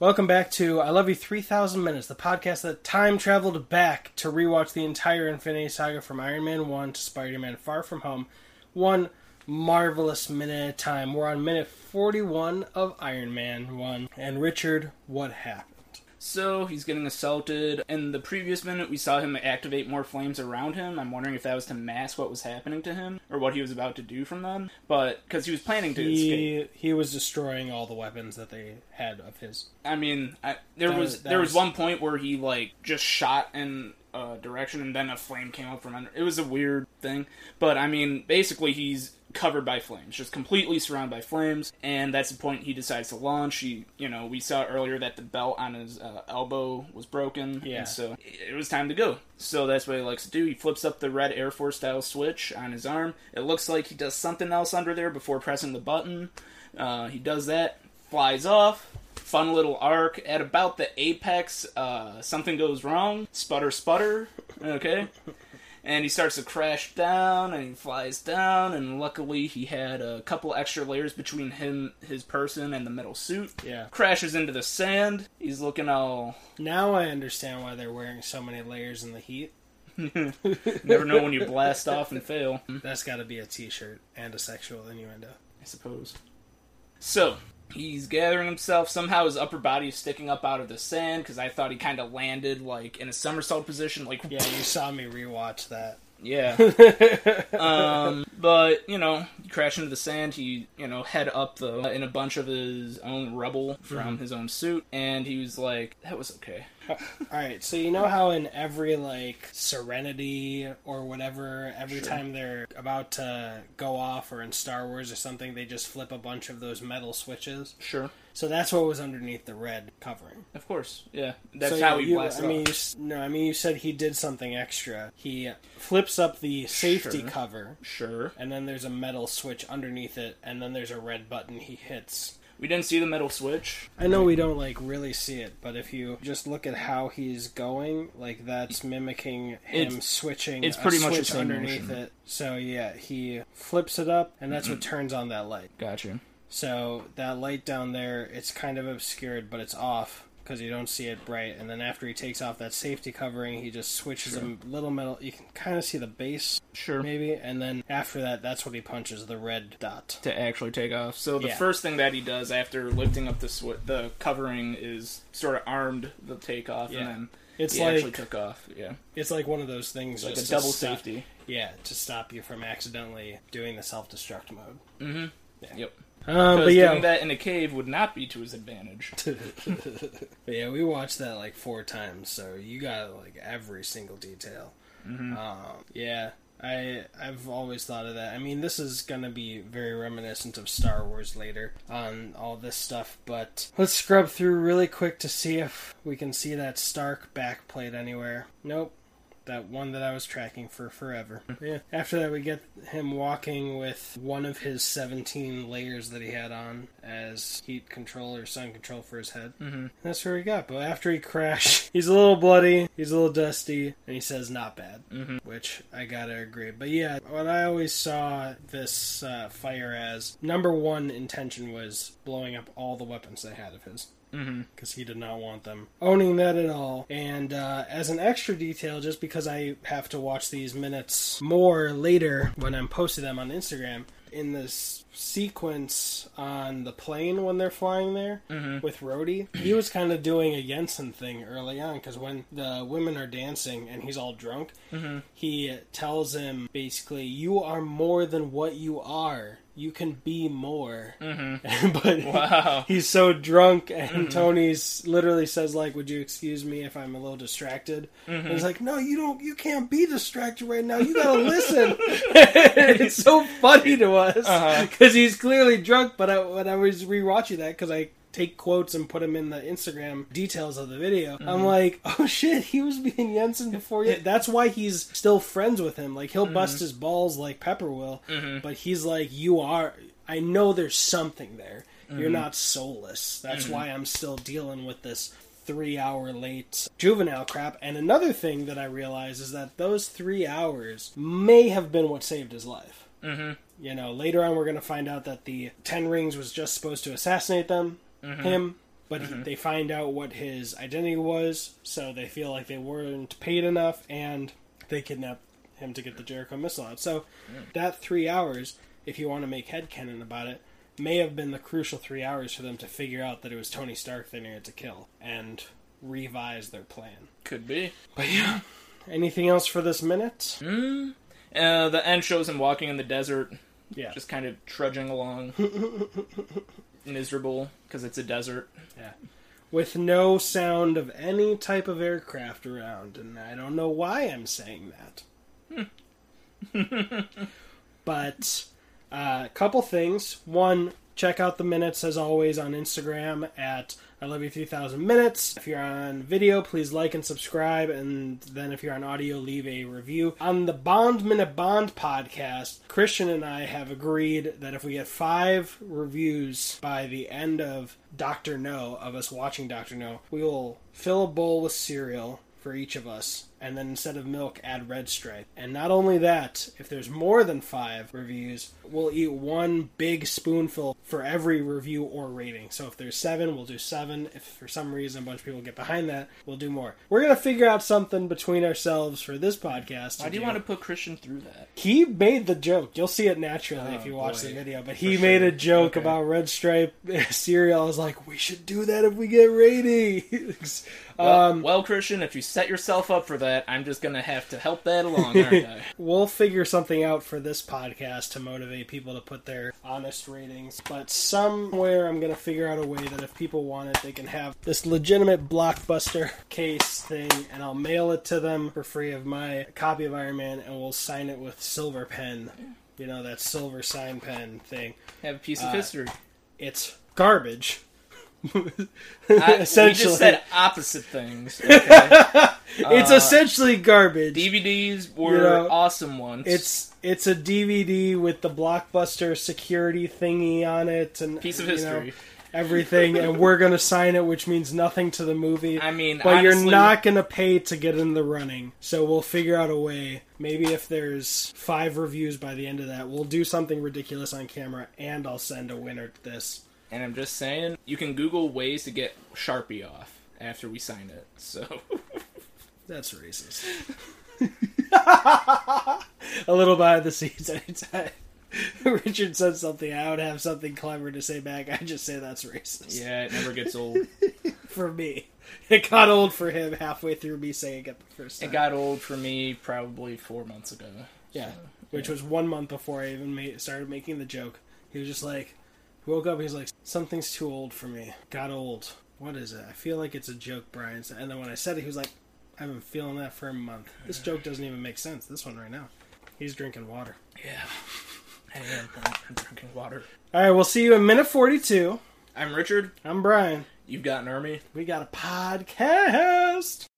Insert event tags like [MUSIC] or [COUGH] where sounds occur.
Welcome back to I Love You 3000 Minutes, the podcast that time traveled back to rewatch the entire Infinity Saga from Iron Man 1 to Spider Man Far From Home. One marvelous minute at a time. We're on minute 41 of Iron Man 1. And Richard, what happened? So he's getting assaulted. In the previous minute, we saw him activate more flames around him. I'm wondering if that was to mask what was happening to him or what he was about to do from them. But because he was planning to escape. He, he was destroying all the weapons that they had of his. I mean, I, there That was, that there was- was one point where he like just shot in a direction and then a flame came up from under. It was a weird thing, but I mean, basically he's covered by flames, just completely surrounded by flames, and that's the point he decides to launch. He, you know, we saw earlier that the belt on his uh, elbow was broken, Yeah. and so it was time to go. So that's what he likes to do. He flips up the red Air Force style switch on his arm. It looks like he does something else under there before pressing the button. Uh, he does that, flies off. Fun little arc. At about the apex, uh, something goes wrong. Sputter, sputter. Okay. And he starts to crash down, and he flies down. And luckily, he had a couple extra layers between him, his person, and the metal suit. Yeah. Crashes into the sand. He's looking all. Now I understand why they're wearing so many layers in the heat. [LAUGHS] Never know when you [LAUGHS] blast off and fail. That's got to be a t-shirt and a sexual innuendo. I suppose. So he's gathering himself. Somehow his upper body is sticking up out of the sand because I thought he kind of landed like in a somersault position, like Yeah, you saw me rewatch that. yeah. [LAUGHS] um, but you know, he crashed into the sand. He you know head up the in a bunch of his own rubble from mm-hmm. his own suit, and he was like, "That was okay." [LAUGHS] All right, so you know how in every like Serenity or whatever, every time they're about to go off, or in Star Wars or something, they just flip a bunch of those metal switches. Sure, So that's what was underneath the red covering. of course, yeah. That's so how you, he blasted I mean, you, no, I mean you said he did something extra. He flips up the safety Sure. cover, Sure, and then there's a metal switch underneath it, and then there's a red button he hits. we didn't see the metal switch. I know we don't like really see it, but if you just look at how he's going, like that's mimicking him It's- switching. it's a pretty much switch underneath motion. it. So yeah, he flips it up, and that's what turns on that light. Gotcha. So that light down there, it's kind of obscured, but it's off because you don't see it bright. And then after he takes off that safety covering, he just switches a little metal. You can kind of see the base, Sure. maybe. And then after that, that's what he punches the red dot. to actually take off. So the Yeah. first thing that he does after lifting up the sw- the covering is sort of armed the takeoff, Yeah. and then It's he actually like took off. Yeah, it's like one of those things, like a double stop- safety. Yeah, to stop you from accidentally doing the self destruct mode. Mm-hmm. Yeah. Yep. Um, Because but yeah, doing that in a cave would not be to his advantage. [LAUGHS] but yeah, we watched that like four times, so you got like every single detail. Mm-hmm. Um, yeah, I I've always thought of that. I mean, this is gonna be very reminiscent of Star Wars later on all this stuff, but let's scrub through really quick to see if we can see that Stark backplate anywhere. Nope. That one that I was tracking for forever. [LAUGHS] Yeah. After that, we get him walking with one of his 17 layers that he had on as heat control or sun control for his head. Mm-hmm. That's where he got. But after he crashed, [LAUGHS] he's a little bloody, he's a little dusty, and he says, not bad. Mm-hmm. Which I gotta agree. But yeah, what I always saw this uh, fire as number one intention was blowing up all the weapons they had of his Mm-hmm. because he did not want them owning that at all. And uh, as an extra detail, just because I have to watch these minutes more later when I'm posting them on Instagram, in this sequence on the plane when they're flying there Mhm. with Rhodey, he was kind of doing a Yinsen thing early on because when the women are dancing and he's all drunk, Mhm. he tells him basically, "You are more than what you are. You can be more." Mm-hmm. [LAUGHS] but Wow. [LAUGHS] he's so drunk and tony's literally says like would you excuse me if i'm a little distracted and he's like no you don't you can't be distracted right now you gotta [LAUGHS] listen it's so funny to us Uh-huh. because he's clearly drunk but I, when i was rewatching that because i take quotes and put them in the instagram details of the video. I'm mm-hmm. like [LAUGHS] oh shit he was being Yinsen before you. That's why he's still friends with him. Like he'll bust mm-hmm. his balls like pepper will mm-hmm. but he's like you are i know there's something there. You're not soulless. That's why I'm still dealing with this three hour late juvenile crap. And another thing that I realize is that those three hours may have been what saved his life. Mm-hmm. You know, later on we're going to find out that the Ten Rings was just supposed to assassinate them, him, but he, they find out what his identity was, so they feel like they weren't paid enough, and they kidnap him to get the Jericho missile out. So that three hours, if you want to make headcanon about it, may have been the crucial three hours for them to figure out that it was Tony Stark they needed to kill and revise their plan. Could be. But yeah, anything else for this minute? Mm. Uh, the end shows him walking in the desert, Yeah, just kind of trudging along, [LAUGHS] miserable because it's a desert. yeah. With no sound of any type of aircraft around, and I don't know why I'm saying that. [LAUGHS] but a uh, couple things. One, check out the minutes as always on Instagram at I love you 3000 minutes. If you're on video, please like and subscribe. And then if you're on audio, leave a review. On the Bond Minute Bond podcast, Christian and I have agreed that if we get five reviews by the end of Dr. No, of us watching Dr. No, we will fill a bowl with cereal for each of us, and then instead of milk, add red stripe. And not only that, if there's more than five reviews, we'll eat one big spoonful for every review or rating. So if there's seven, we'll do seven. If for some reason a bunch of people get behind that, we'll do more. We're gonna figure out something between ourselves for this podcast. Why do you want to put Christian through that? He made the joke. You'll see it naturally Oh, if you watch boy. the video. But he For made a joke Okay. about red stripe [LAUGHS] cereal. I was like, we should do that if we get ratings. Well, um, well, Christian, if you set yourself up for that, I'm just gonna have to help that along, aren't I? [LAUGHS] we'll figure something out for this podcast to motivate people to put their honest ratings. But somewhere I'm to figure out a way that if people want it, they can have this legitimate blockbuster [LAUGHS] case thing, and I'll mail it to them for free of my copy of Iron Man, and we'll sign it with silver pen. You know, that silver sign pen thing. Have a piece of Uh, history. It's garbage. [LAUGHS] I, we essentially, just said opposite things. Okay? It's uh, essentially garbage. DVDs were You know, awesome once. It's it's a DVD with the blockbuster security thingy on it and piece of you know, history. everything, and we're gonna sign it, which means nothing to the movie. I mean, but you're not gonna pay to get in the running, so we'll figure out a way. Maybe if there's five reviews by the end of that, we'll do something ridiculous on camera, and I'll send a winner to this. And I'm just saying, you can Google ways to get Sharpie off after we sign it. So [LAUGHS] That's racist. [LAUGHS] a little behind the scenes anytime. [LAUGHS] Richard said something, I would have something clever to say back. I just say that's racist. yeah, it never gets old. [LAUGHS] For me. It got old for him halfway through me saying it the first time. It got old for me probably four months ago. yeah. So, Which was one month before I even made, started making the joke. He was just like, woke up, he's like, something's too old for me. Got old. What is it? I feel like it's a joke, Brian said. And then when I said it, he was like, I've been feeling that for a month. This joke doesn't even make sense. This one right now. He's drinking water. yeah. [LAUGHS] I am. I'm, I'm drinking water. All right, we'll see you in minute 42. I'm Richard. I'm Brian. You've got an army. We got a podcast.